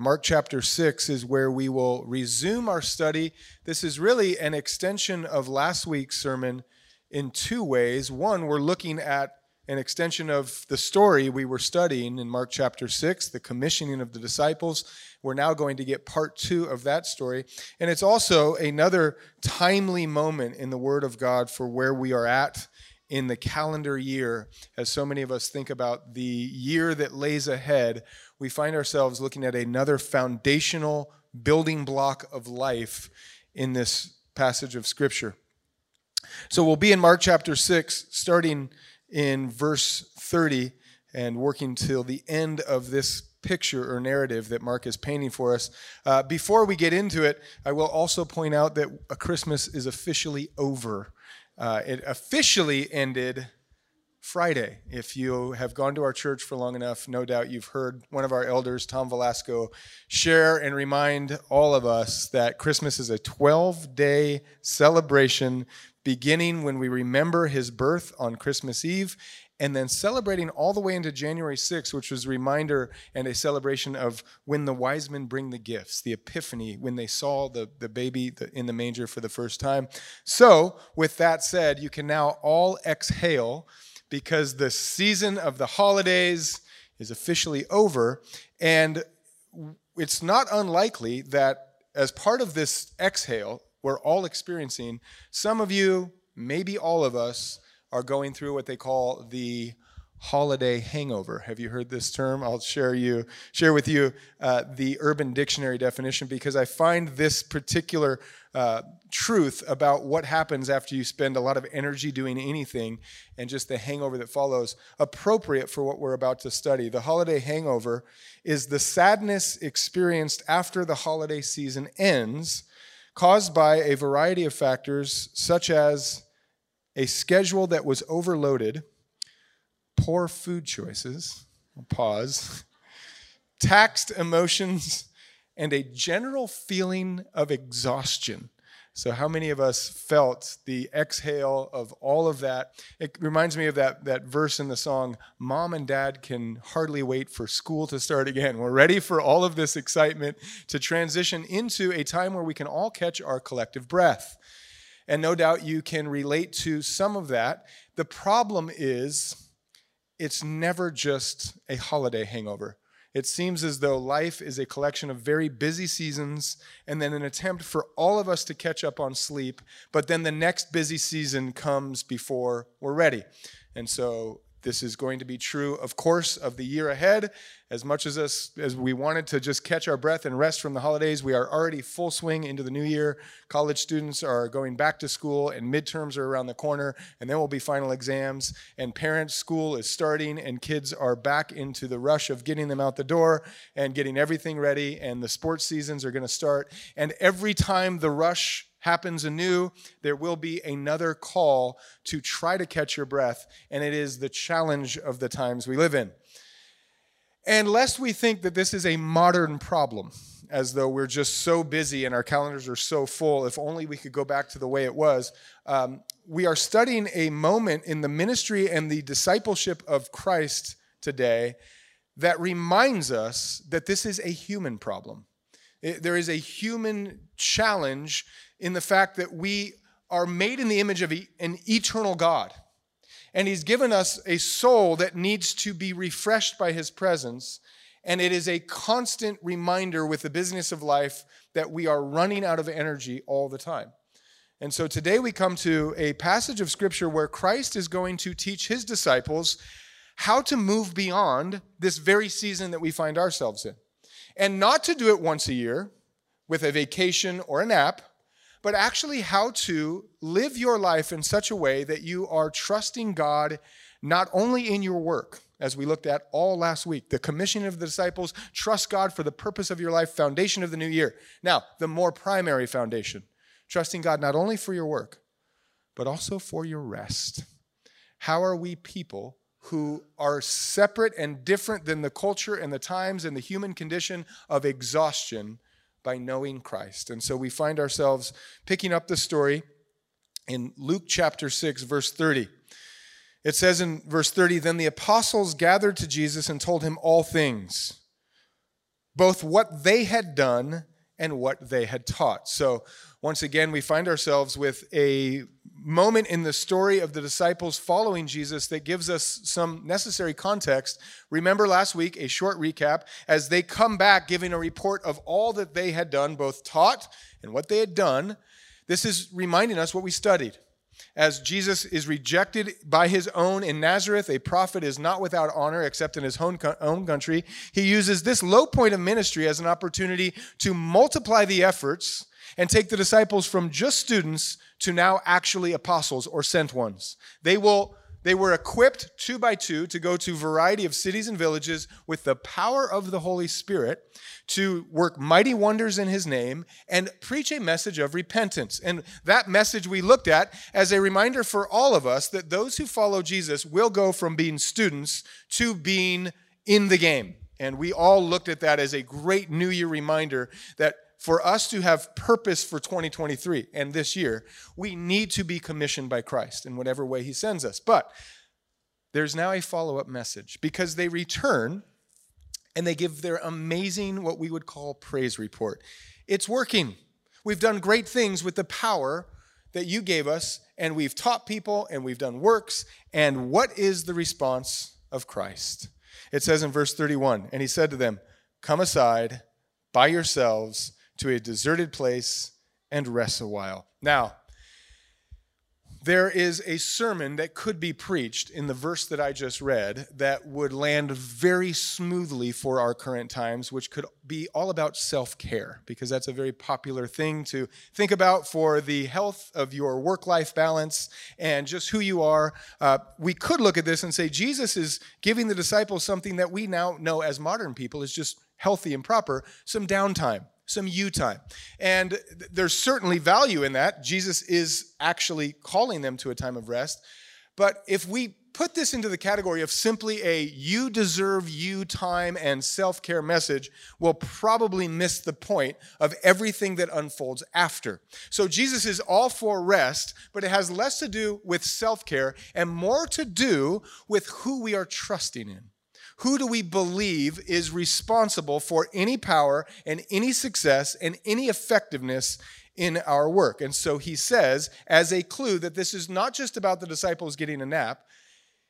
Mark chapter 6 is where we will resume our study. This is really an extension of last week's sermon in two ways. One, we're looking at an extension of the story we were studying in Mark chapter 6, the commissioning of the disciples. We're now going to get part two of that story. And it's also another timely moment in the Word of God for where we are at in the calendar year. As so many of us think about the year that lays ahead, we find ourselves looking at another foundational building block of life in this passage of Scripture. So we'll be in Mark chapter 6, starting in verse 30 and working till the end of this picture or narrative that Mark is painting for us. Uh, before we get into it, I will also point out that a Christmas is officially over. Uh, it officially ended Friday. If you have gone to our church for long enough, no doubt you've heard one of our elders, Tom Velasco, share and remind all of us that Christmas is a 12 day celebration beginning when we remember his birth on Christmas Eve and then celebrating all the way into January 6th, which was a reminder and a celebration of when the wise men bring the gifts, the epiphany, when they saw the, the baby in the manger for the first time. So, with that said, you can now all exhale because the season of the holidays is officially over. And it's not unlikely that as part of this exhale, we're all experiencing, some of you, maybe all of us, are going through what they call the holiday hangover. Have you heard this term? I'll share you share with you uh, the Urban Dictionary definition because I find this particular uh, truth about what happens after you spend a lot of energy doing anything and just the hangover that follows appropriate for what we're about to study. The holiday hangover is the sadness experienced after the holiday season ends, caused by a variety of factors such as a schedule that was overloaded, poor food choices, pause, taxed emotions, and a general feeling of exhaustion. So, how many of us felt the exhale of all of that? It reminds me of that, that verse in the song Mom and Dad can hardly wait for school to start again. We're ready for all of this excitement to transition into a time where we can all catch our collective breath. And no doubt you can relate to some of that. The problem is, it's never just a holiday hangover. It seems as though life is a collection of very busy seasons and then an attempt for all of us to catch up on sleep, but then the next busy season comes before we're ready. And so this is going to be true, of course, of the year ahead. As much as us as we wanted to just catch our breath and rest from the holidays, we are already full swing into the new year. College students are going back to school, and midterms are around the corner, and then will be final exams. And parents' school is starting, and kids are back into the rush of getting them out the door and getting everything ready. And the sports seasons are going to start. And every time the rush happens anew, there will be another call to try to catch your breath, and it is the challenge of the times we live in. And lest we think that this is a modern problem, as though we're just so busy and our calendars are so full, if only we could go back to the way it was. Um, we are studying a moment in the ministry and the discipleship of Christ today that reminds us that this is a human problem. It, there is a human challenge in the fact that we are made in the image of an eternal God. And He's given us a soul that needs to be refreshed by His presence. And it is a constant reminder with the business of life that we are running out of energy all the time. And so today we come to a passage of Scripture where Christ is going to teach His disciples how to move beyond this very season that we find ourselves in. And not to do it once a year with a vacation or a nap, but actually how to live your life in such a way that you are trusting God not only in your work, as we looked at all last week, the commission of the disciples, trust God for the purpose of your life, foundation of the new year. Now, the more primary foundation, trusting God not only for your work, but also for your rest. How are we people who are separate and different than the culture and the times and the human condition of exhaustion? By knowing Christ. And so we find ourselves picking up the story in Luke chapter 6, verse 30. It says in verse 30 Then the apostles gathered to Jesus and told him all things. both what they had done and what they had taught. So, once again, we find ourselves with a moment in the story of the disciples following Jesus that gives us some necessary context. Remember last week, a short recap, as they come back giving a report of all that they had done, both taught and what they had done. This is reminding us what we studied as Jesus is rejected by his own in Nazareth, a prophet is not without honor except in his own, country. He uses this low point of ministry as an opportunity to multiply the efforts and take the disciples from just students to now actually apostles or sent ones. They will they were equipped two by two to go to a variety of cities and villages with the power of the Holy Spirit to work mighty wonders in his name and preach a message of repentance. And that message we looked at as a reminder for all of us that those who follow Jesus will go from being students to being in the game. And we all looked at that as a great New Year reminder that for us to have purpose for 2023 and this year, we need to be commissioned by Christ in whatever way He sends us. But there's now a follow up message because they return and they give their amazing, what we would call praise report. It's working. We've done great things with the power that you gave us, and we've taught people and we've done works. And what is the response of Christ? It says in verse 31 And he said to them, Come aside by yourselves to a deserted place and rest a while. Now, there is a sermon that could be preached in the verse that I just read that would land very smoothly for our current times, which could be all about self care, because that's a very popular thing to think about for the health of your work life balance and just who you are. Uh, we could look at this and say Jesus is giving the disciples something that we now know as modern people is just healthy and proper some downtime some you time. And there's certainly value in that. Jesus is actually calling them to a time of rest. But if we put this into the category of simply a you deserve you time and self care message, we'll probably miss the point of everything that unfolds after. So Jesus is all for rest, but it has less to do with self care and more to do with who we are trusting in who do we believe is responsible for any power and any success and any effectiveness in our work? And so he says, as a clue, that this is not just about the disciples getting a nap,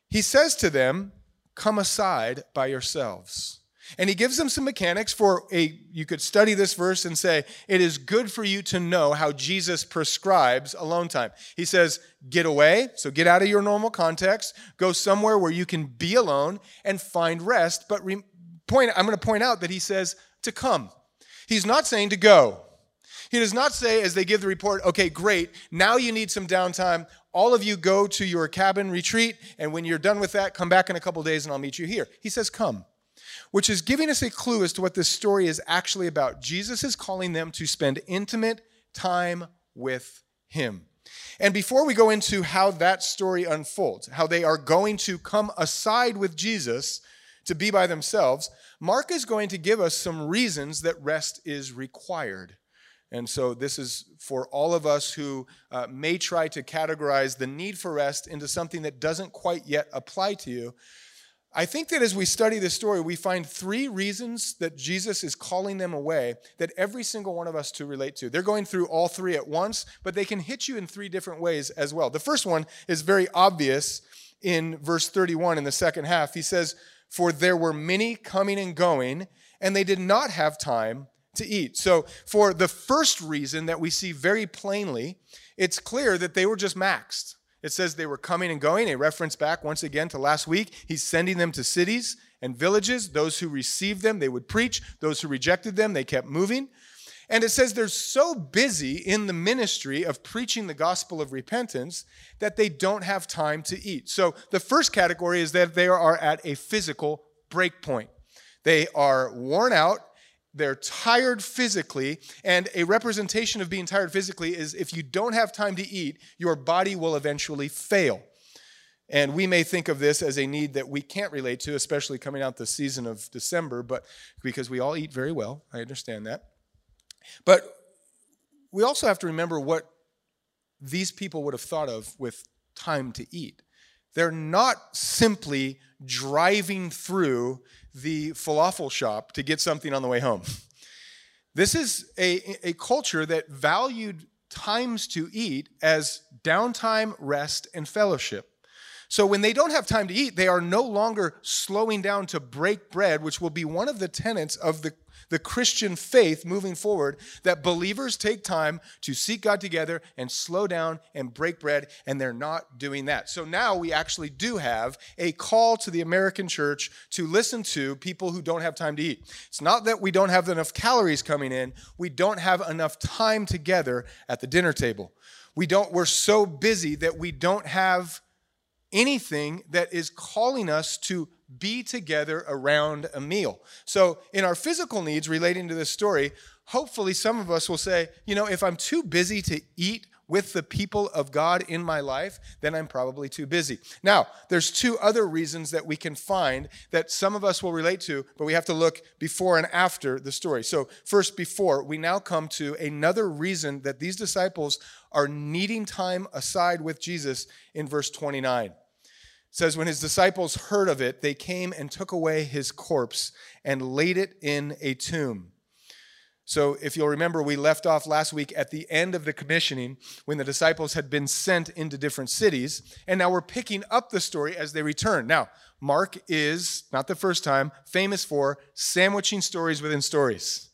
he says to them, Come aside by yourselves. And he gives them some mechanics for a, you could study this verse and say, it is good for you to know how Jesus prescribes alone time. He says, get away, so get out of your normal context, go somewhere where you can be alone and find rest. But re, point, I'm going to point out that he says to come. He's not saying to go. He does not say, as they give the report, okay, great, now you need some downtime. All of you go to your cabin retreat, and when you're done with that, come back in a couple days and I'll meet you here. He says, come which is giving us a clue as to what this story is actually about. Jesus is calling them to spend intimate time with him. And before we go into how that story unfolds, how they are going to come aside with Jesus to be by themselves, Mark is going to give us some reasons that rest is required. And so, this is for all of us who uh, may try to categorize the need for rest into something that doesn't quite yet apply to you. I think that as we study this story, we find three reasons that Jesus is calling them away that every single one of us to relate to. They're going through all three at once, but they can hit you in three different ways as well. The first one is very obvious in verse 31 in the second half. He says, For there were many coming and going, and they did not have time to eat. So, for the first reason that we see very plainly, it's clear that they were just maxed. It says they were coming and going, a reference back once again to last week. He's sending them to cities and villages. Those who received them, they would preach. Those who rejected them, they kept moving. And it says they're so busy in the ministry of preaching the gospel of repentance that they don't have time to eat. So the first category is that they are at a physical break point. They are worn out they're tired physically, and a representation of being tired physically is if you don't have time to eat, your body will eventually fail. And we may think of this as a need that we can't relate to, especially coming out the season of December, but because we all eat very well, I understand that. But we also have to remember what these people would have thought of with time to eat. They're not simply driving through the falafel shop to get something on the way home. This is a, a culture that valued times to eat as downtime, rest, and fellowship. So when they don't have time to eat, they are no longer slowing down to break bread, which will be one of the tenets of the the Christian faith moving forward that believers take time to seek God together and slow down and break bread, and they're not doing that. So now we actually do have a call to the American church to listen to people who don't have time to eat. It's not that we don't have enough calories coming in, we don't have enough time together at the dinner table. We don't, we're so busy that we don't have anything that is calling us to be together around a meal. So, in our physical needs relating to this story, hopefully some of us will say, you know, if I'm too busy to eat with the people of God in my life, then I'm probably too busy. Now, there's two other reasons that we can find that some of us will relate to, but we have to look before and after the story. So, first, before, we now come to another reason that these disciples are needing time aside with Jesus in verse 29 says when his disciples heard of it they came and took away his corpse and laid it in a tomb so if you'll remember we left off last week at the end of the commissioning when the disciples had been sent into different cities and now we're picking up the story as they return. Now mark is not the first time famous for sandwiching stories within stories.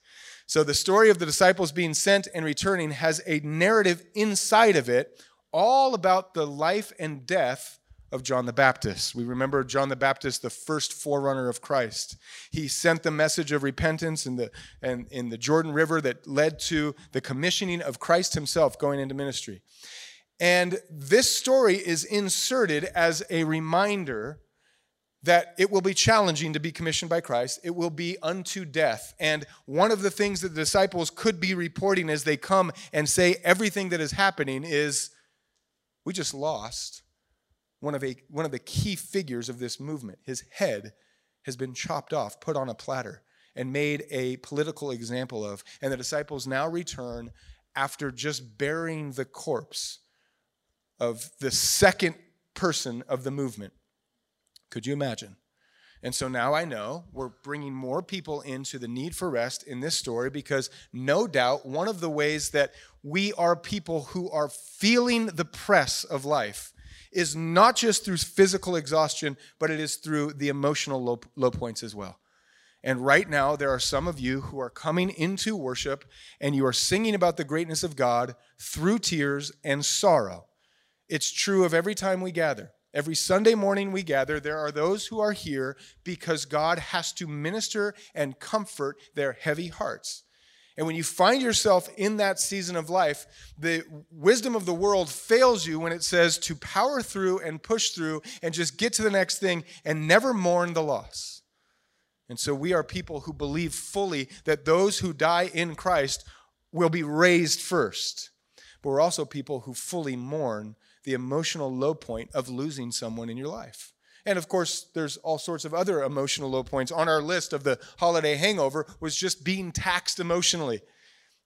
So the story of the disciples being sent and returning has a narrative inside of it all about the life and death of John the Baptist. We remember John the Baptist, the first forerunner of Christ. He sent the message of repentance in the, and in the Jordan River that led to the commissioning of Christ himself going into ministry. And this story is inserted as a reminder that it will be challenging to be commissioned by Christ. It will be unto death. And one of the things that the disciples could be reporting as they come and say everything that is happening is, we just lost one of, a, one of the key figures of this movement. His head has been chopped off, put on a platter, and made a political example of. And the disciples now return after just burying the corpse of the second person of the movement. Could you imagine? And so now I know we're bringing more people into the need for rest in this story because no doubt one of the ways that we are people who are feeling the press of life is not just through physical exhaustion, but it is through the emotional low, low points as well. And right now, there are some of you who are coming into worship and you are singing about the greatness of God through tears and sorrow. It's true of every time we gather. Every Sunday morning we gather, there are those who are here because God has to minister and comfort their heavy hearts. And when you find yourself in that season of life, the wisdom of the world fails you when it says to power through and push through and just get to the next thing and never mourn the loss. And so we are people who believe fully that those who die in Christ will be raised first. But we're also people who fully mourn the emotional low point of losing someone in your life. And of course, there's all sorts of other emotional low points. On our list of the holiday hangover was just being taxed emotionally.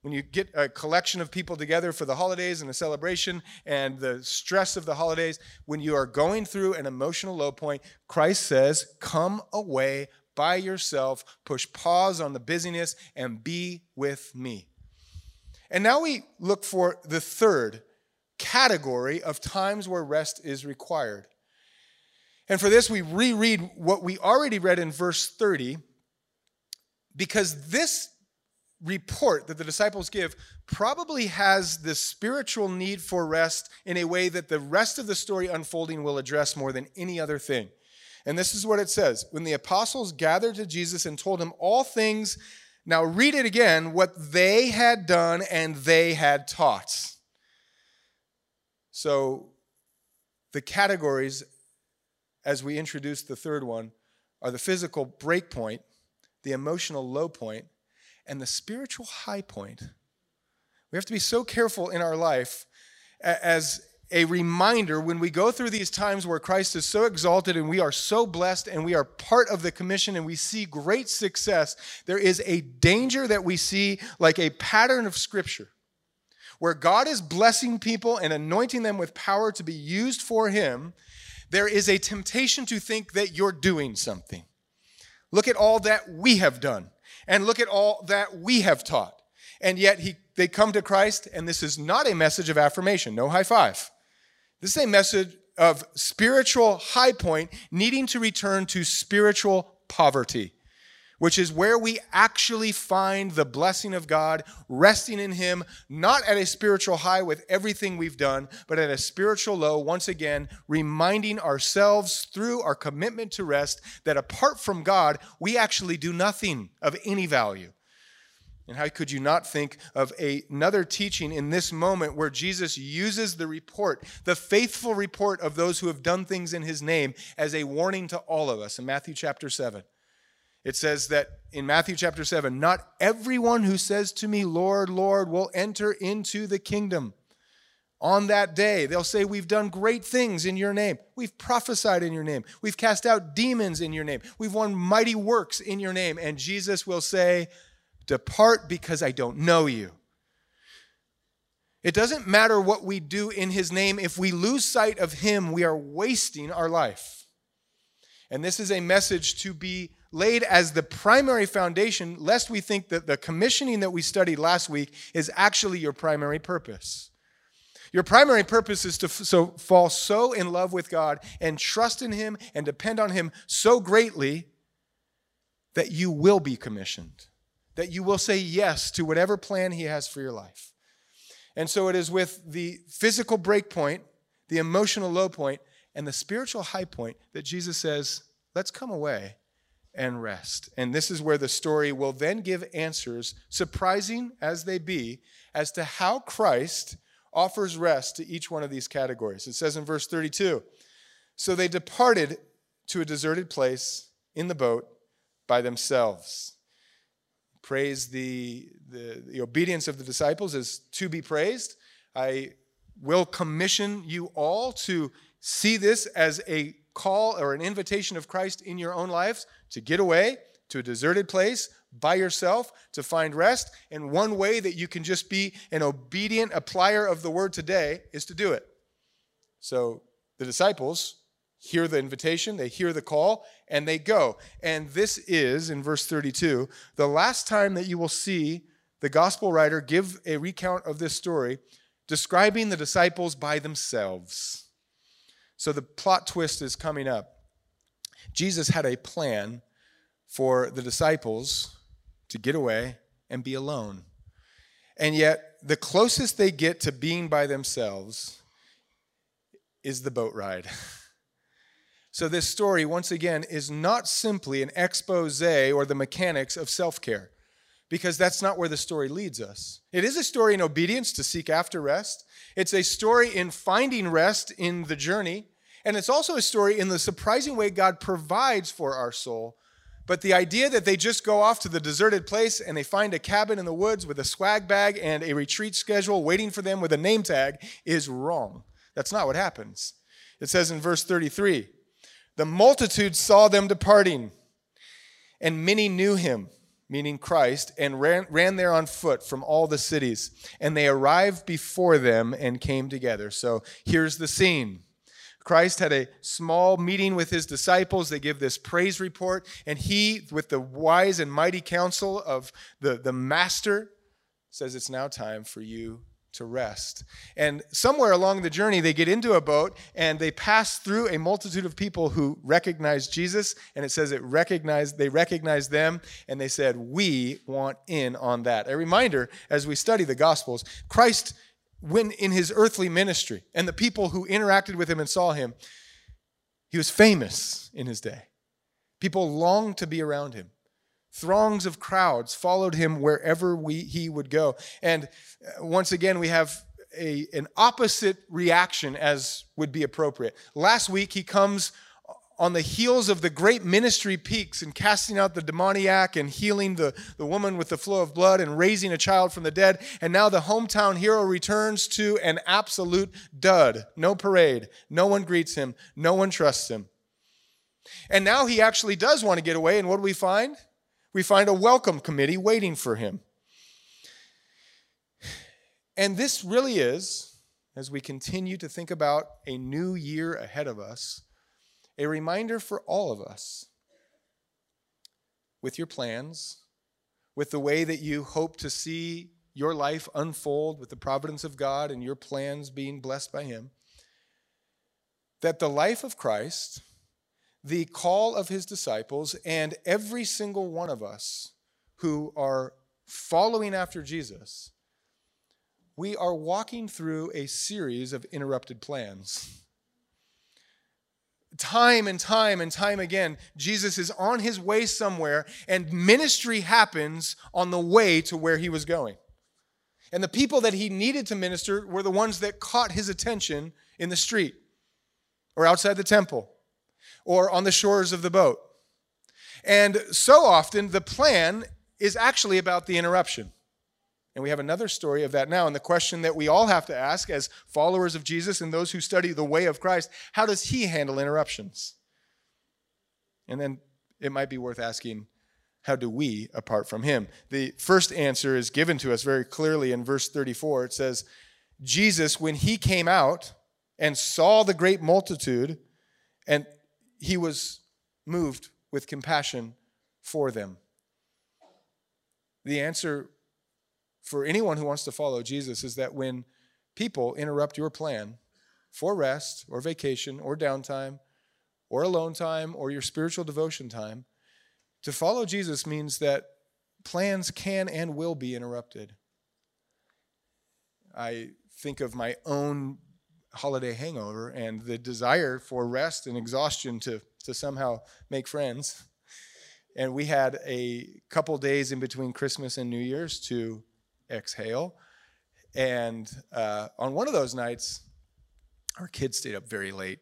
When you get a collection of people together for the holidays and a celebration and the stress of the holidays, when you are going through an emotional low point, Christ says, Come away by yourself, push pause on the busyness, and be with me. And now we look for the third category of times where rest is required. And for this, we reread what we already read in verse 30, because this report that the disciples give probably has the spiritual need for rest in a way that the rest of the story unfolding will address more than any other thing. And this is what it says When the apostles gathered to Jesus and told him all things, now read it again, what they had done and they had taught. So the categories as we introduce the third one, are the physical break point, the emotional low point, and the spiritual high point. We have to be so careful in our life as a reminder when we go through these times where Christ is so exalted and we are so blessed and we are part of the commission and we see great success, there is a danger that we see like a pattern of Scripture where God is blessing people and anointing them with power to be used for Him there is a temptation to think that you're doing something. Look at all that we have done, and look at all that we have taught. And yet he, they come to Christ, and this is not a message of affirmation, no high five. This is a message of spiritual high point needing to return to spiritual poverty which is where we actually find the blessing of God, resting in Him, not at a spiritual high with everything we've done, but at a spiritual low, once again, reminding ourselves through our commitment to rest that apart from God, we actually do nothing of any value. And how could you not think of a, another teaching in this moment where Jesus uses the report, the faithful report of those who have done things in his name, as a warning to all of us in Matthew chapter 7? It says that in Matthew chapter 7, not everyone who says to me, Lord, Lord, will enter into the kingdom. On that day, they'll say, We've done great things in your name. We've prophesied in your name. We've cast out demons in your name. We've won mighty works in your name. And Jesus will say, Depart because I don't know you. It doesn't matter what we do in his name. If we lose sight of him, we are wasting our life. And this is a message to be laid as the primary foundation, lest we think that the commissioning that we studied last week is actually your primary purpose. Your primary purpose is to so, fall so in love with God and trust in Him and depend on Him so greatly that you will be commissioned, that you will say yes to whatever plan He has for your life. And so it is with the physical break point, the emotional low point, and the spiritual high point that Jesus says, Let's come away and rest. And this is where the story will then give answers, surprising as they be, as to how Christ offers rest to each one of these categories. It says in verse 32 So they departed to a deserted place in the boat by themselves. Praise the, the, the obedience of the disciples is to be praised. I will commission you all to see this as a call or an invitation of Christ in your own lives to get away to a deserted place by yourself to find rest. And one way that you can just be an obedient applier of the word today is to do it. So the disciples hear the invitation, they hear the call, and they go. And this is, in verse 32, the last time that you will see the gospel writer give a recount of this story describing the disciples by themselves. So the plot twist is coming up. Jesus had a plan for the disciples to get away and be alone. And yet, the closest they get to being by themselves is the boat ride. So, this story, once again, is not simply an expose or the mechanics of self care, because that's not where the story leads us. It is a story in obedience to seek after rest, it's a story in finding rest in the journey, and it's also a story in the surprising way God provides for our soul but the idea that they just go off to the deserted place and they find a cabin in the woods with a swag bag and a retreat schedule waiting for them with a name tag is wrong. That's not what happens. It says in verse 33 The multitude saw them departing, and many knew him, meaning Christ, and ran, ran there on foot from all the cities. And they arrived before them and came together. So here's the scene. Christ had a small meeting with his disciples. They give this praise report, and he, with the wise and mighty counsel of the, the master, says, It's now time for you to rest. And somewhere along the journey, they get into a boat and they pass through a multitude of people who recognize Jesus. And it says it recognized, they recognized them and they said, We want in on that. A reminder as we study the Gospels, Christ when in his earthly ministry and the people who interacted with him and saw him, he was famous in his day. People longed to be around him. Throngs of crowds followed him wherever we, he would go. And uh, once again, we have a, an opposite reaction as would be appropriate. Last week, he comes on the heels of the great ministry peaks and casting out the demoniac and healing the, the woman with the flow of blood and raising a child from the dead. And now the hometown hero returns to an absolute dud. No parade. No one greets him. No one trusts him. And now he actually does want to get away. And what do we find? We find a welcome committee waiting for him. And this really is, as we continue to think about a new year ahead of us, a reminder for all of us with your plans, with the way that you hope to see your life unfold with the providence of God and your plans being blessed by Him, that the life of Christ, the call of His disciples, and every single one of us who are following after Jesus, we are walking through a series of interrupted plans time and time and time again, Jesus is on his way somewhere, and ministry happens on the way to where he was going. And the people that he needed to minister were the ones that caught his attention in the street, or outside the temple, or on the shores of the boat. And so often, the plan is actually about the interruption. And we have another story of that now. And the question that we all have to ask as followers of Jesus and those who study the way of Christ how does he handle interruptions? And then it might be worth asking how do we apart from him? The first answer is given to us very clearly in verse 34. It says, Jesus, when he came out and saw the great multitude, and he was moved with compassion for them. The answer for anyone who wants to follow Jesus is that when people interrupt your plan for rest or vacation or downtime or alone time or your spiritual devotion time, to follow Jesus means that plans can and will be interrupted. I think of my own holiday hangover and the desire for rest and exhaustion to, to somehow make friends. And we had a couple days in between Christmas and New Year's to exhale. And uh, on one of those nights, our kids stayed up very late,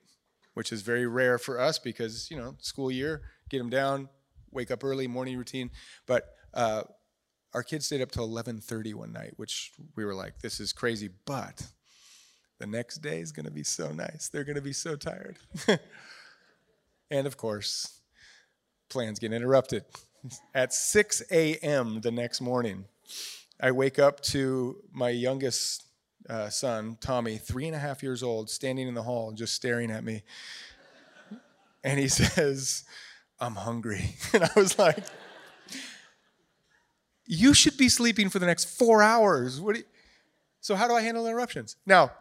which is very rare for us because, you know, school year, get them down, wake up early, morning routine. But uh, our kids stayed up till 11:30 one night, which we were like, this is crazy. But the next day is going to be so nice. They're going to be so tired. and of course, plans get interrupted. At 6 a.m. the next morning, I wake up to my youngest uh, son, Tommy, three and a half years old, standing in the hall, just staring at me. And he says, I'm hungry. And I was like, You should be sleeping for the next four hours. What so, how do I handle interruptions? Now,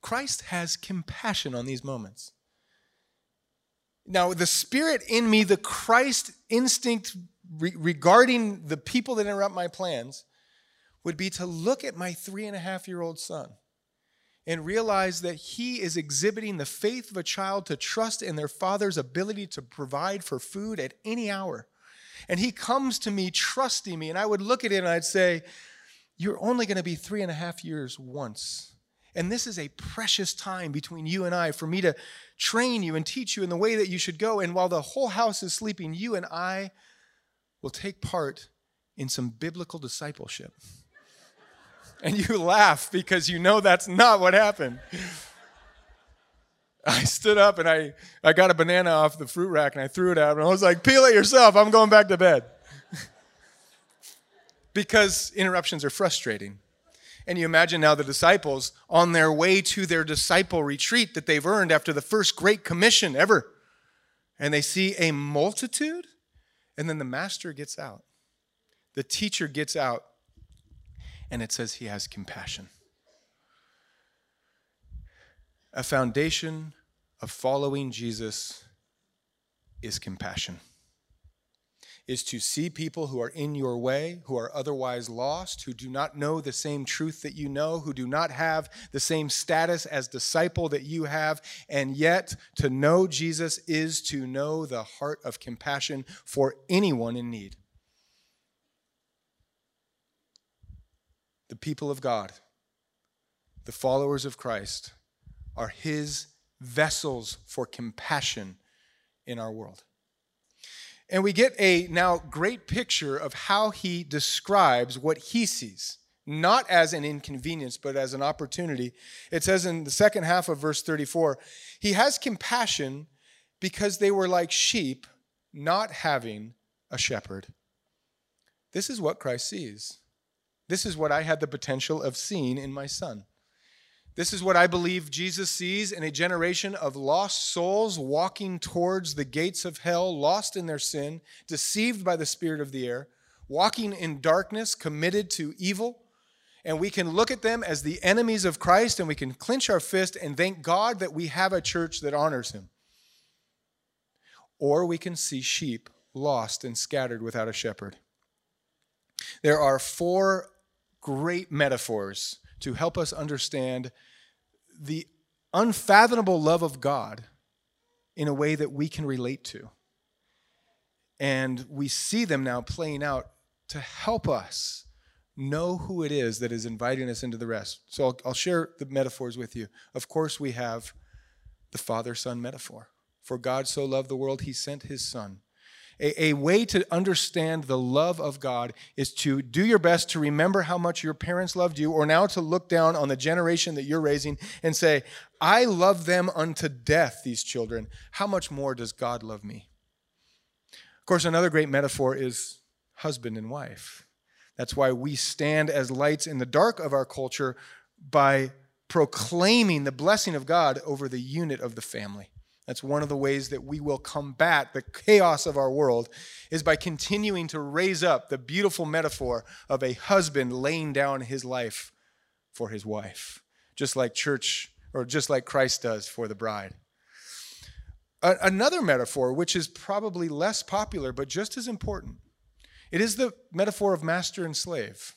Christ has compassion on these moments. Now, the spirit in me, the Christ instinct re- regarding the people that interrupt my plans would be to look at my three and a half year old son and realize that he is exhibiting the faith of a child to trust in their father's ability to provide for food at any hour. And he comes to me trusting me, and I would look at it and I'd say, You're only going to be three and a half years once. And this is a precious time between you and I for me to train you and teach you in the way that you should go. And while the whole house is sleeping, you and I will take part in some biblical discipleship. And you laugh because you know that's not what happened. I stood up and I, I got a banana off the fruit rack and I threw it out and I was like, peel it yourself, I'm going back to bed. because interruptions are frustrating. And you imagine now the disciples on their way to their disciple retreat that they've earned after the first great commission ever. And they see a multitude and then the master gets out, the teacher gets out, and it says he has compassion. A foundation of following Jesus is compassion is to see people who are in your way, who are otherwise lost, who do not know the same truth that you know, who do not have the same status as disciple that you have, and yet to know Jesus is to know the heart of compassion for anyone in need. The people of God, the followers of Christ, are his vessels for compassion in our world. And we get a now great picture of how he describes what he sees, not as an inconvenience, but as an opportunity. It says in the second half of verse 34 He has compassion because they were like sheep not having a shepherd. This is what Christ sees. This is what I had the potential of seeing in my son. This is what I believe Jesus sees in a generation of lost souls walking towards the gates of hell, lost in their sin, deceived by the spirit of the air, walking in darkness, committed to evil. And we can look at them as the enemies of Christ and we can clench our fist and thank God that we have a church that honors him. Or we can see sheep lost and scattered without a shepherd. There are four great metaphors to help us understand the unfathomable love of God in a way that we can relate to. And we see them now playing out to help us know who it is that is inviting us into the rest. So I'll, I'll share the metaphors with you. Of course, we have the Father Son metaphor. For God so loved the world, he sent his Son a, a, way to understand the love of God is to do your best to remember how much your parents loved you, or now to look down on the generation that you're raising and say, I love them unto death, these children. How much more does God love me? Of course, another great metaphor is husband and wife. That's why we stand as lights in the dark of our culture by proclaiming the blessing of God over the unit of the family. That's one of the ways that we will combat the chaos of our world is by continuing to raise up the beautiful metaphor of a husband laying down his life for his wife, just like church or just like Christ does for the bride. Another metaphor, which is probably less popular but just as important, it is the metaphor of master and slave.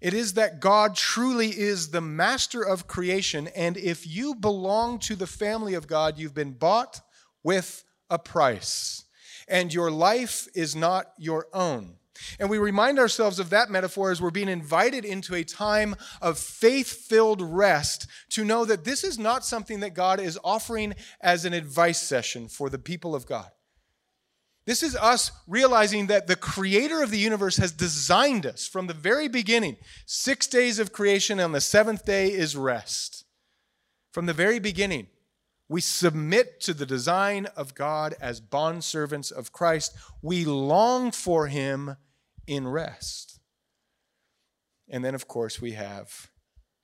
It is that God truly is the master of creation. And if you belong to the family of God, you've been bought with a price. And your life is not your own. And we remind ourselves of that metaphor as we're being invited into a time of faith filled rest to know that this is not something that God is offering as an advice session for the people of God. This is us realizing that the creator of the universe has designed us from the very beginning. Six days of creation, and the seventh day is rest. From the very beginning, we submit to the design of God as bondservants of Christ. We long for him in rest. And then, of course, we have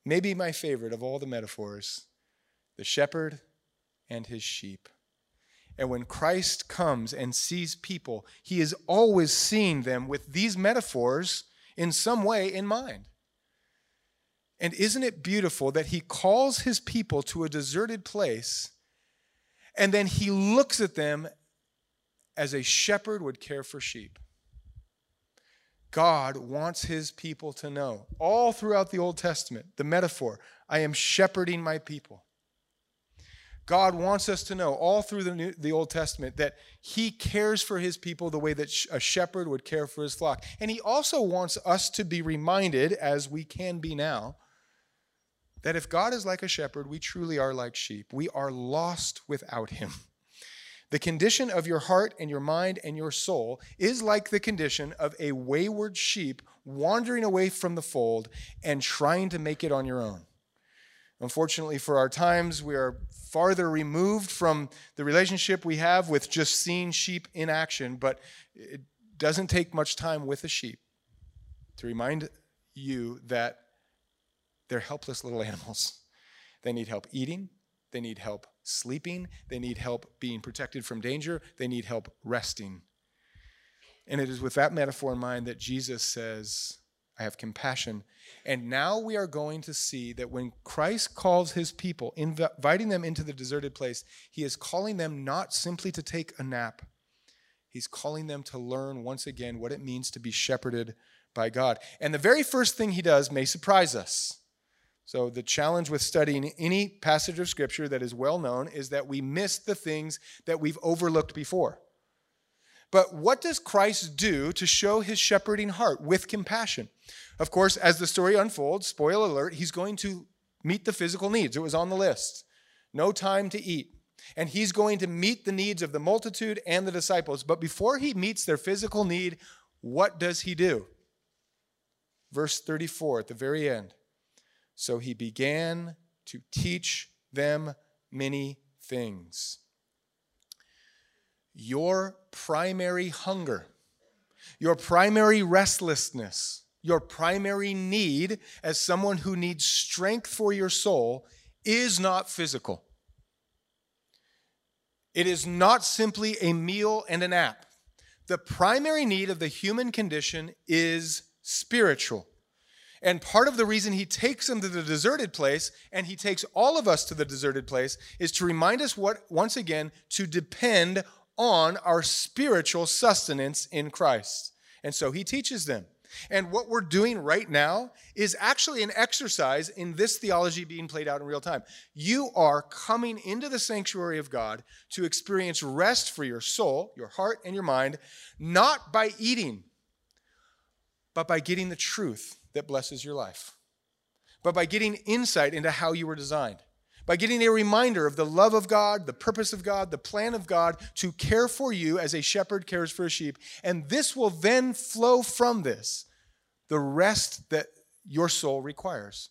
maybe my favorite of all the metaphors the shepherd and his sheep. And when Christ comes and sees people, he is always seeing them with these metaphors in some way in mind. And isn't it beautiful that he calls his people to a deserted place and then he looks at them as a shepherd would care for sheep? God wants his people to know, all throughout the Old Testament, the metaphor I am shepherding my people. God wants us to know all through the, New, the Old Testament that He cares for His people the way that a shepherd would care for his flock. And He also wants us to be reminded, as we can be now, that if God is like a shepherd, we truly are like sheep. We are lost without Him. The condition of your heart and your mind and your soul is like the condition of a wayward sheep wandering away from the fold and trying to make it on your own. Unfortunately, for our times, we are farther removed from the relationship we have with just seeing sheep in action, but it doesn't take much time with a sheep to remind you that they're helpless little animals. They need help eating, they need help sleeping, they need help being protected from danger, they need help resting. And it is with that metaphor in mind that Jesus says, I have compassion. And now we are going to see that when Christ calls his people, inviting them into the deserted place, he is calling them not simply to take a nap, he's calling them to learn once again what it means to be shepherded by God. And the very first thing he does may surprise us. So, the challenge with studying any passage of scripture that is well known is that we miss the things that we've overlooked before. But what does Christ do to show his shepherding heart with compassion? Of course, as the story unfolds, spoiler alert, he's going to meet the physical needs. It was on the list. No time to eat. And he's going to meet the needs of the multitude and the disciples. But before he meets their physical need, what does he do? Verse 34 at the very end. So he began to teach them many things your primary hunger, your primary restlessness, your primary need as someone who needs strength for your soul is not physical. It is not simply a meal and a nap. The primary need of the human condition is spiritual. And part of the reason he takes them to the deserted place and he takes all of us to the deserted place is to remind us what once again to depend on our spiritual sustenance in Christ. And so he teaches them. And what we're doing right now is actually an exercise in this theology being played out in real time. You are coming into the sanctuary of God to experience rest for your soul, your heart, and your mind, not by eating, but by getting the truth that blesses your life, but by getting insight into how you were designed by getting a reminder of the love of God, the purpose of God, the plan of God to care for you as a shepherd cares for a sheep. And this will then flow from this the rest that your soul requires.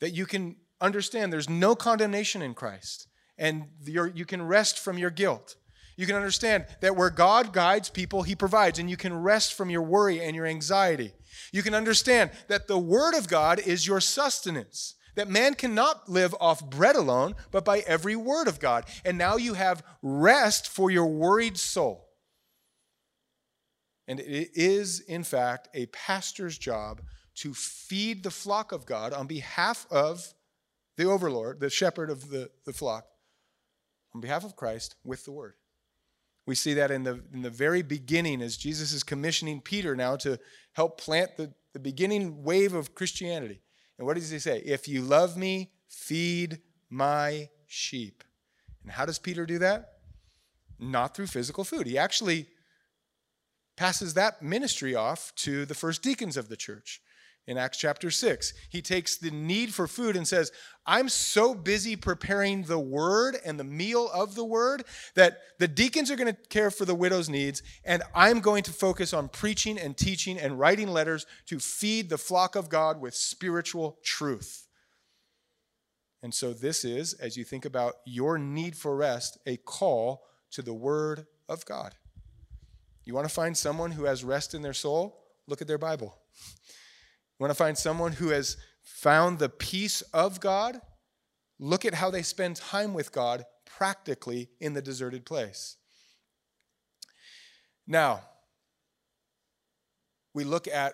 That you can understand there's no condemnation in Christ, and you can rest from your guilt. You can understand that where God guides people, He provides, and you can rest from your worry and your anxiety. You can understand that the Word of God is your sustenance that man cannot live off bread alone, but by every word of God. And now you have rest for your worried soul. And it is, in fact, a pastor's job to feed the flock of God on behalf of the overlord, the shepherd of the, the flock, on behalf of Christ with the word. We see that in the, in the very beginning as Jesus is commissioning Peter now to help plant the, the beginning wave of Christianity. And what does he say? If you love me, feed my sheep. And how does Peter do that? Not through physical food. He actually passes that ministry off to the first deacons of the church in Acts chapter 6. He takes the need for food and says, I'm so busy preparing the word and the meal of the word that the deacons are going to care for the widow's needs, and I'm going to focus on preaching and teaching and writing letters to feed the flock of God with spiritual truth. And so, this is, as you think about your need for rest, a call to the word of God. You want to find someone who has rest in their soul? Look at their Bible. You want to find someone who has found the peace of God? Look at how they spend time with God practically in the deserted place. Now, we look at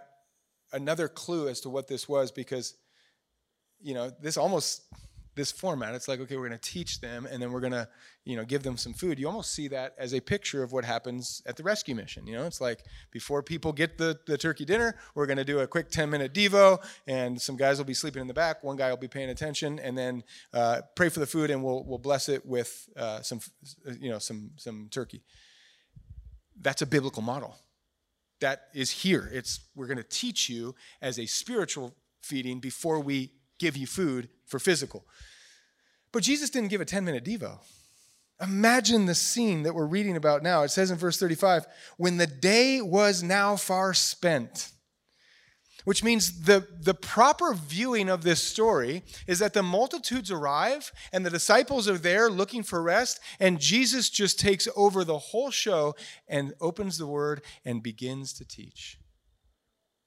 another clue as to what this was because, you know, this almost this format. It's like, okay, we're going to teach them and then we're going to, you know, give them some food. You almost see that as a picture of what happens at the rescue mission. You know, it's like before people get the, the turkey dinner, we're going to do a quick 10 minute Devo and some guys will be sleeping in the back. One guy will be paying attention and then uh, pray for the food and we'll, we'll bless it with uh, some, you know, some, some turkey. That's a biblical model. That is here. It's, we're going to teach you as a spiritual feeding before we give you food for physical. But Jesus didn't give a 10 minute Devo. Imagine the scene that we're reading about now. It says in verse 35 when the day was now far spent, which means the, the proper viewing of this story is that the multitudes arrive and the disciples are there looking for rest, and Jesus just takes over the whole show and opens the word and begins to teach.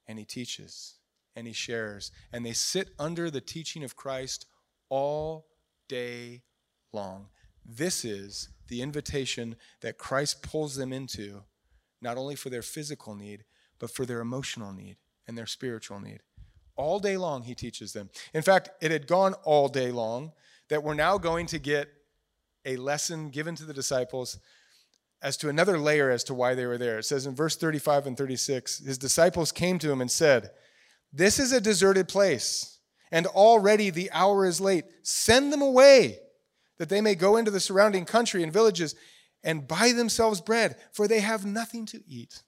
And he teaches and he shares. And they sit under the teaching of Christ all day long. This is the invitation that Christ pulls them into, not only for their physical need, but for their emotional need and their spiritual need. All day long, he teaches them. In fact, it had gone all day long that we're now going to get a lesson given to the disciples as to another layer as to why they were there. It says in verse 35 and 36 his disciples came to him and said, this is a deserted place, and already the hour is late. Send them away, that they may go into the surrounding country and villages and buy themselves bread, for they have nothing to eat.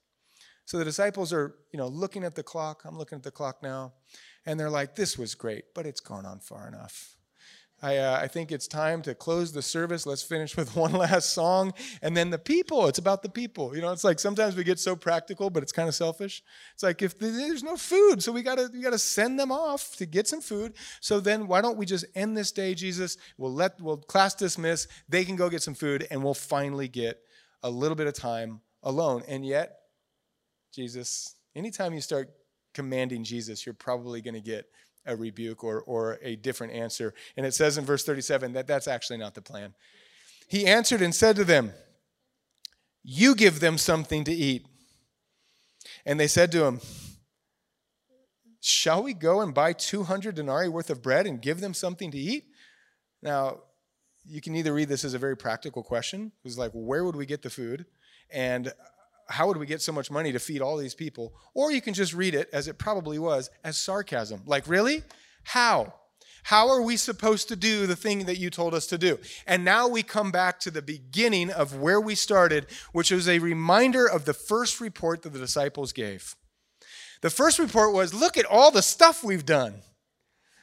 So the disciples are, you know, looking at the clock. I'm looking at the clock now, and they're like, "This was great, but it's gone on far enough." I, uh, I think it's time to close the service. Let's finish with one last song. And then the people, it's about the people. You know, it's like sometimes we get so practical, but it's kind of selfish. It's like if there's no food, so we gotta we gotta send them off to get some food. So then why don't we just end this day, Jesus? We'll let we'll class dismiss, they can go get some food, and we'll finally get a little bit of time alone. And yet, Jesus, anytime you start commanding Jesus, you're probably going to get a rebuke or, or a different answer. And it says in verse 37 that that's actually not the plan. He answered and said to them, You give them something to eat. And they said to him, Shall we go and buy 200 denarii worth of bread and give them something to eat? Now, you can either read this as a very practical question. Was like, where would we get the food? And how would we get so much money to feed all these people? Or you can just read it, as it probably was, as sarcasm. Like, really? How? How are we supposed to do the thing that you told us to do? And now we come back to the beginning of where we started, which was a reminder of the first report that the disciples gave. The first report was look at all the stuff we've done.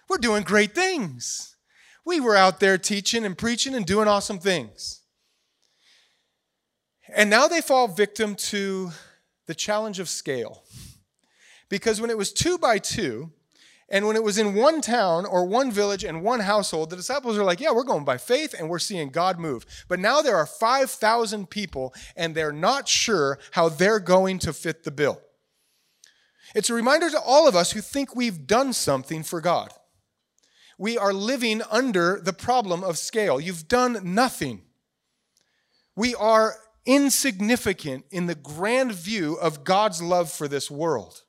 We're doing great things. We were out there teaching and preaching and doing awesome things. And now they fall victim to the challenge of scale. Because when it was two by two, and when it was in one town or one village and one household, the disciples are like, Yeah, we're going by faith and we're seeing God move. But now there are 5,000 people and they're not sure how they're going to fit the bill. It's a reminder to all of us who think we've done something for God. We are living under the problem of scale. You've done nothing. We are insignificant in the grand view of God's love for this world.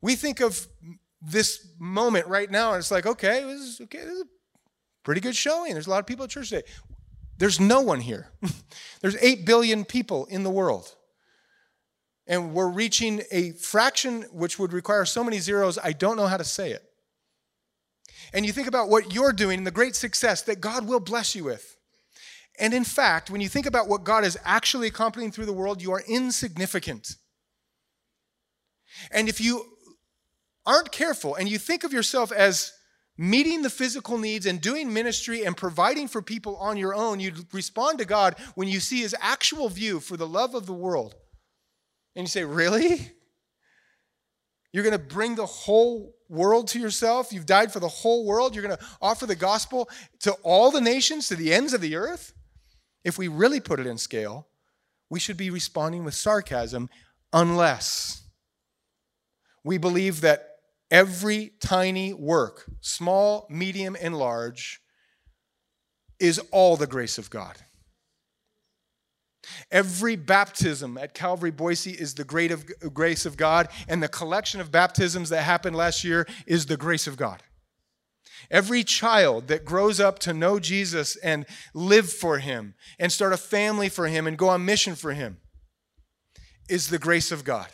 We think of this moment right now, and it's like, okay, this is okay, this is a pretty good showing. There's a lot of people at church today. There's no one here. There's 8 billion people in the world. And we're reaching a fraction which would require so many zeros, I don't know how to say it. And you think about what you're doing and the great success that God will bless you with. And in fact, when you think about what God is actually accomplishing through the world, you are insignificant. And if you aren't careful and you think of yourself as meeting the physical needs and doing ministry and providing for people on your own, you respond to God when you see his actual view for the love of the world. And you say, Really? You're going to bring the whole world to yourself? You've died for the whole world? You're going to offer the gospel to all the nations, to the ends of the earth? If we really put it in scale, we should be responding with sarcasm unless we believe that every tiny work, small, medium, and large, is all the grace of God. Every baptism at Calvary Boise is the great of, grace of God, and the collection of baptisms that happened last year is the grace of God. Every child that grows up to know Jesus and live for him and start a family for him and go on mission for him is the grace of God.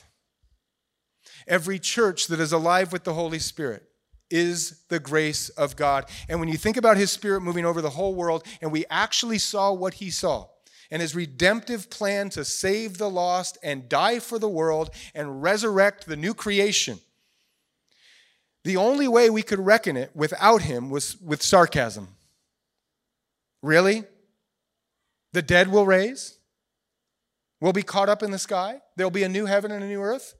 Every church that is alive with the Holy Spirit is the grace of God. And when you think about his spirit moving over the whole world, and we actually saw what he saw, and his redemptive plan to save the lost and die for the world and resurrect the new creation the only way we could reckon it without him was with sarcasm. Really? The dead will raise? We'll be caught up in the sky? There'll be a new heaven and a new earth?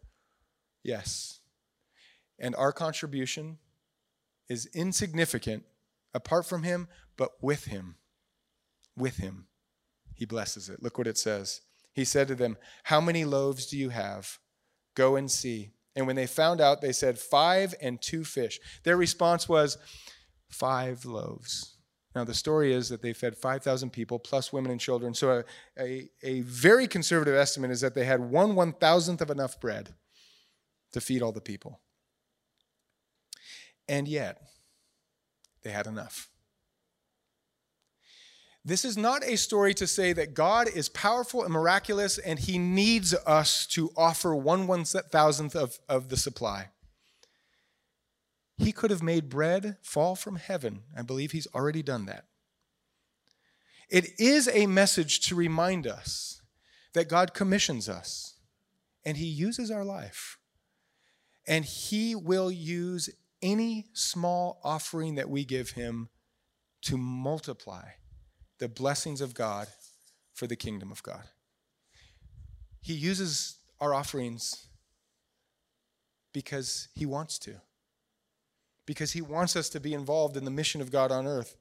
Yes. And our contribution is insignificant apart from him, but with him. With him. He blesses it. Look what it says. He said to them, How many loaves do you have? Go and see. And when they found out, they said, Five and two fish. Their response was, Five loaves. Now, the story is that they fed 5,000 people plus women and children. So, a, a, a, very conservative estimate is that they had one one thousandth of enough bread to feed all the people. And yet, they had enough. This is not a story to say that God is powerful and miraculous and he needs us to offer one one thousandth of, of the supply. He could have made bread fall from heaven. I believe he's already done that. It is a message to remind us that God commissions us and he uses our life. And he will use any small offering that we give him to multiply the blessings of God for the kingdom of God. He uses our offerings because He wants to, because He wants us to be involved in the mission of God on earth.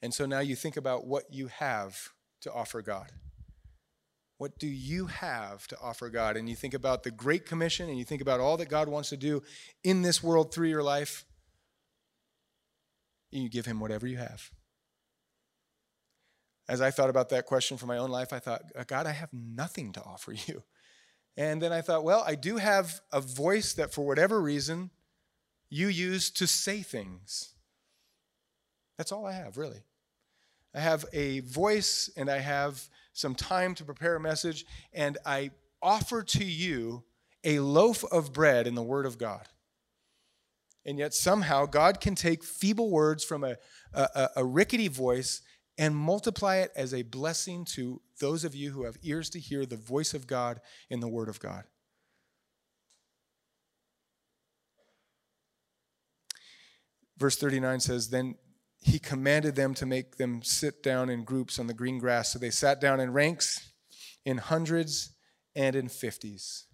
And so now you think about what you have to offer God. What do you have to offer God? And you think about the Great Commission and you think about all that God wants to do in this world through your life. And you give Him whatever you have. As I thought about that question for my own life, I thought, uh, God, I have nothing to offer you. And then I thought, well, I do have a voice that for whatever reason you use to say things. That's all I have, really. I have a voice and I have some time to prepare a message, and I offer to you a loaf of bread in the Word of God. And yet, somehow, God can take feeble words from a, a, a rickety voice and multiply it as a blessing to those of you who have ears to hear the voice of God in the Word of God. Verse 39 says, Then he commanded them to make them sit down in groups on the green grass. So they sat down in ranks, in hundreds, and in fifties.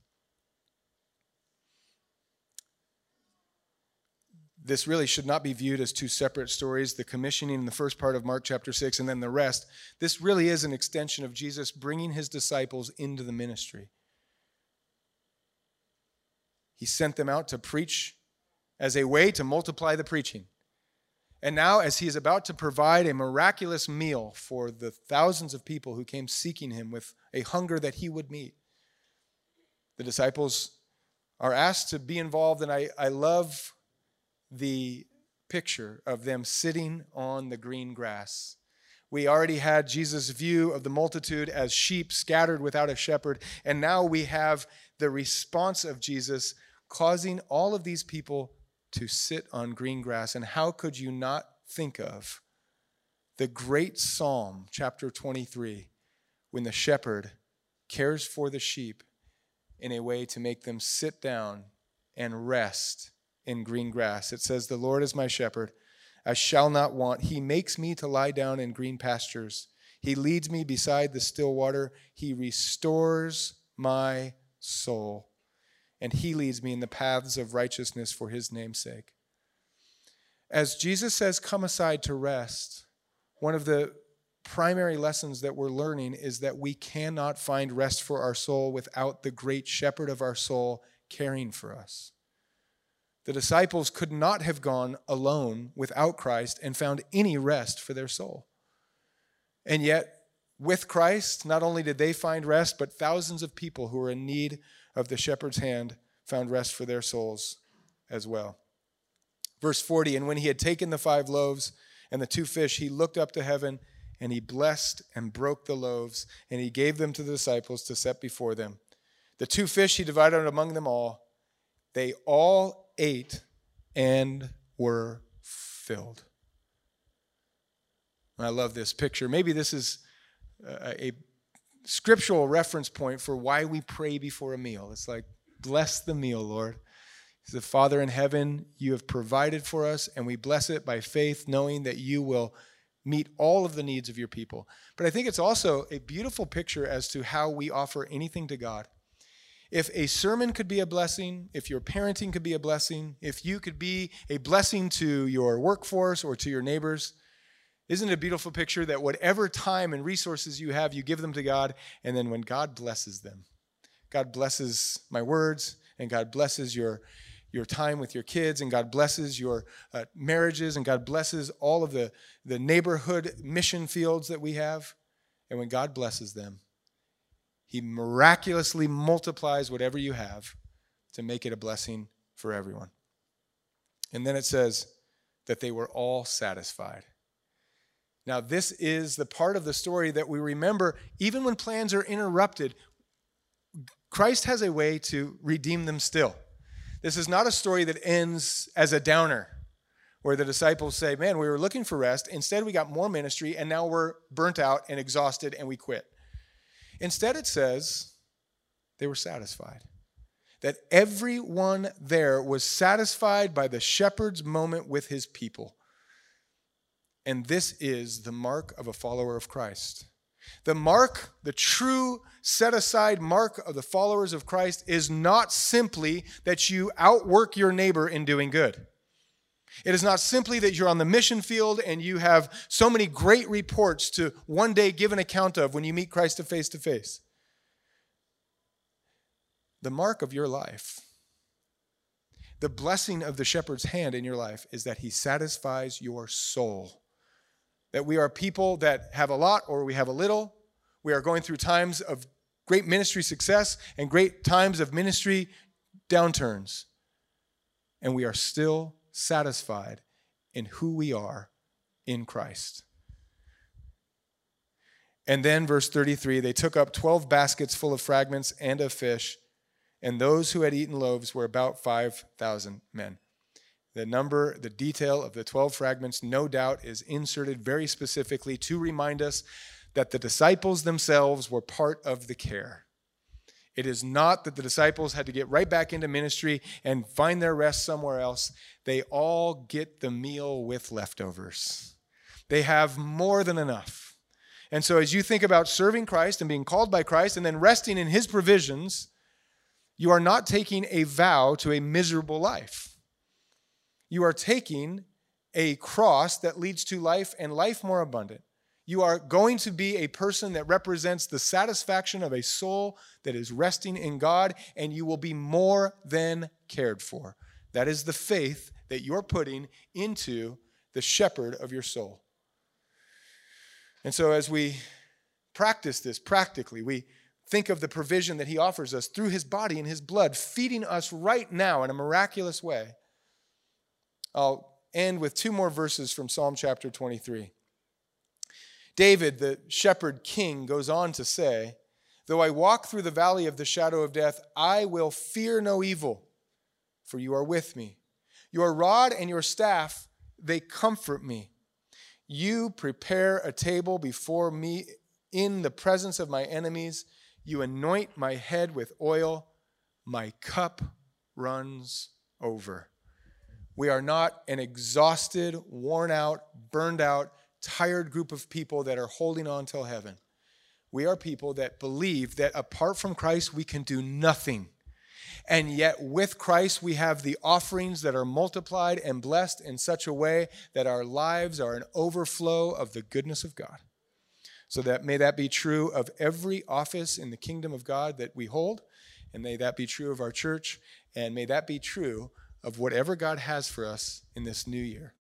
This really should not be viewed as two separate stories the commissioning in the first part of Mark chapter 6 and then the rest. This really is an extension of Jesus bringing his disciples into the ministry. He sent them out to preach as a way to multiply the preaching. And now, as he is about to provide a miraculous meal for the thousands of people who came seeking him with a hunger that he would meet, the disciples are asked to be involved. And I, I love the picture of them sitting on the green grass. We already had Jesus' view of the multitude as sheep scattered without a shepherd. And now we have the response of Jesus causing all of these people to sit on green grass. And how could you not think of the great Psalm, chapter 23, when the shepherd cares for the sheep in a way to make them sit down and rest in green grass? It says, The Lord is my shepherd. I shall not want. He makes me to lie down in green pastures. He leads me beside the still water. He restores my soul and he leads me in the paths of righteousness for his name's sake. As Jesus says, Come aside to rest, one of the primary lessons that we're learning is that we cannot find rest for our soul without the great shepherd of our soul caring for us. The disciples could not have gone alone without Christ and found any rest for their soul. And yet, with Christ, not only did they find rest, but thousands of people who were in need of the shepherd's hand found rest for their souls as well. Verse 40 And when he had taken the five loaves and the two fish, he looked up to heaven and he blessed and broke the loaves and he gave them to the disciples to set before them. The two fish he divided among them all. They all ate and were filled. And I love this picture. Maybe this is a scriptural reference point for why we pray before a meal. It's like, bless the meal, Lord. The Father in heaven, you have provided for us, and we bless it by faith, knowing that you will meet all of the needs of your people. But I think it's also a beautiful picture as to how we offer anything to God. If a sermon could be a blessing, if your parenting could be a blessing, if you could be a blessing to your workforce or to your neighbors, isn't it a beautiful picture that whatever time and resources you have, you give them to God, and then when God blesses them, God blesses my words, and God blesses your, your time with your kids, and God blesses your uh, marriages, and God blesses all of the, the neighborhood mission fields that we have. And when God blesses them, He miraculously multiplies whatever you have to make it a blessing for everyone. And then it says that they were all satisfied. Now, this is the part of the story that we remember even when plans are interrupted. Christ has a way to redeem them still. This is not a story that ends as a downer, where the disciples say, Man, we were looking for rest. Instead, we got more ministry, and now we're burnt out and exhausted, and we quit. Instead, it says they were satisfied. That everyone there was satisfied by the shepherd's moment with his people. And this is the mark of a follower of Christ. The mark, the true set aside mark of the followers of Christ is not simply that you outwork your neighbor in doing good. It is not simply that you're on the mission field and you have so many great reports to one day give an account of when you meet Christ face to face. the mark of your life, the blessing of the shepherd's hand in your life is that he satisfies your soul. That we are people that have a lot or we have a little. We are going through times of great ministry success and great times of ministry downturns. And we are still satisfied in who we are in Christ. And then, verse 33 they took up 12 baskets full of fragments and of fish, and those who had eaten loaves were about 5,000 men. The number, the detail of the 12 fragments, no doubt, is inserted very specifically to remind us that the disciples themselves were part of the care. It is not that the disciples had to get right back into ministry and find their rest somewhere else. They all get the meal with leftovers. They have more than enough. And so, as you think about serving Christ and being called by Christ and then resting in his provisions, you are not taking a vow to a miserable life. You are taking a cross that leads to life and life more abundant. You are going to be a person that represents the satisfaction of a soul that is resting in God, and you will be more than cared for. That is the faith that you're putting into the shepherd of your soul. And so, as we practice this practically, we think of the provision that he offers us through his body and his blood, feeding us right now in a miraculous way. I'll end with two more verses from Psalm chapter 23. David, the shepherd king, goes on to say, Though I walk through the valley of the shadow of death, I will fear no evil, for you are with me. Your rod and your staff, they comfort me. You prepare a table before me in the presence of my enemies. You anoint my head with oil. My cup runs over. We are not an exhausted, worn out, burned out, tired group of people that are holding on till heaven. We are people that believe that apart from Christ, we can do nothing. And yet, with Christ, we have the offerings that are multiplied and blessed in such a way that our lives are an overflow of the goodness of God. So that may that be true of every office in the kingdom of God that we hold, and may that be true of our church, and may that be true of whatever God has for us in this new year.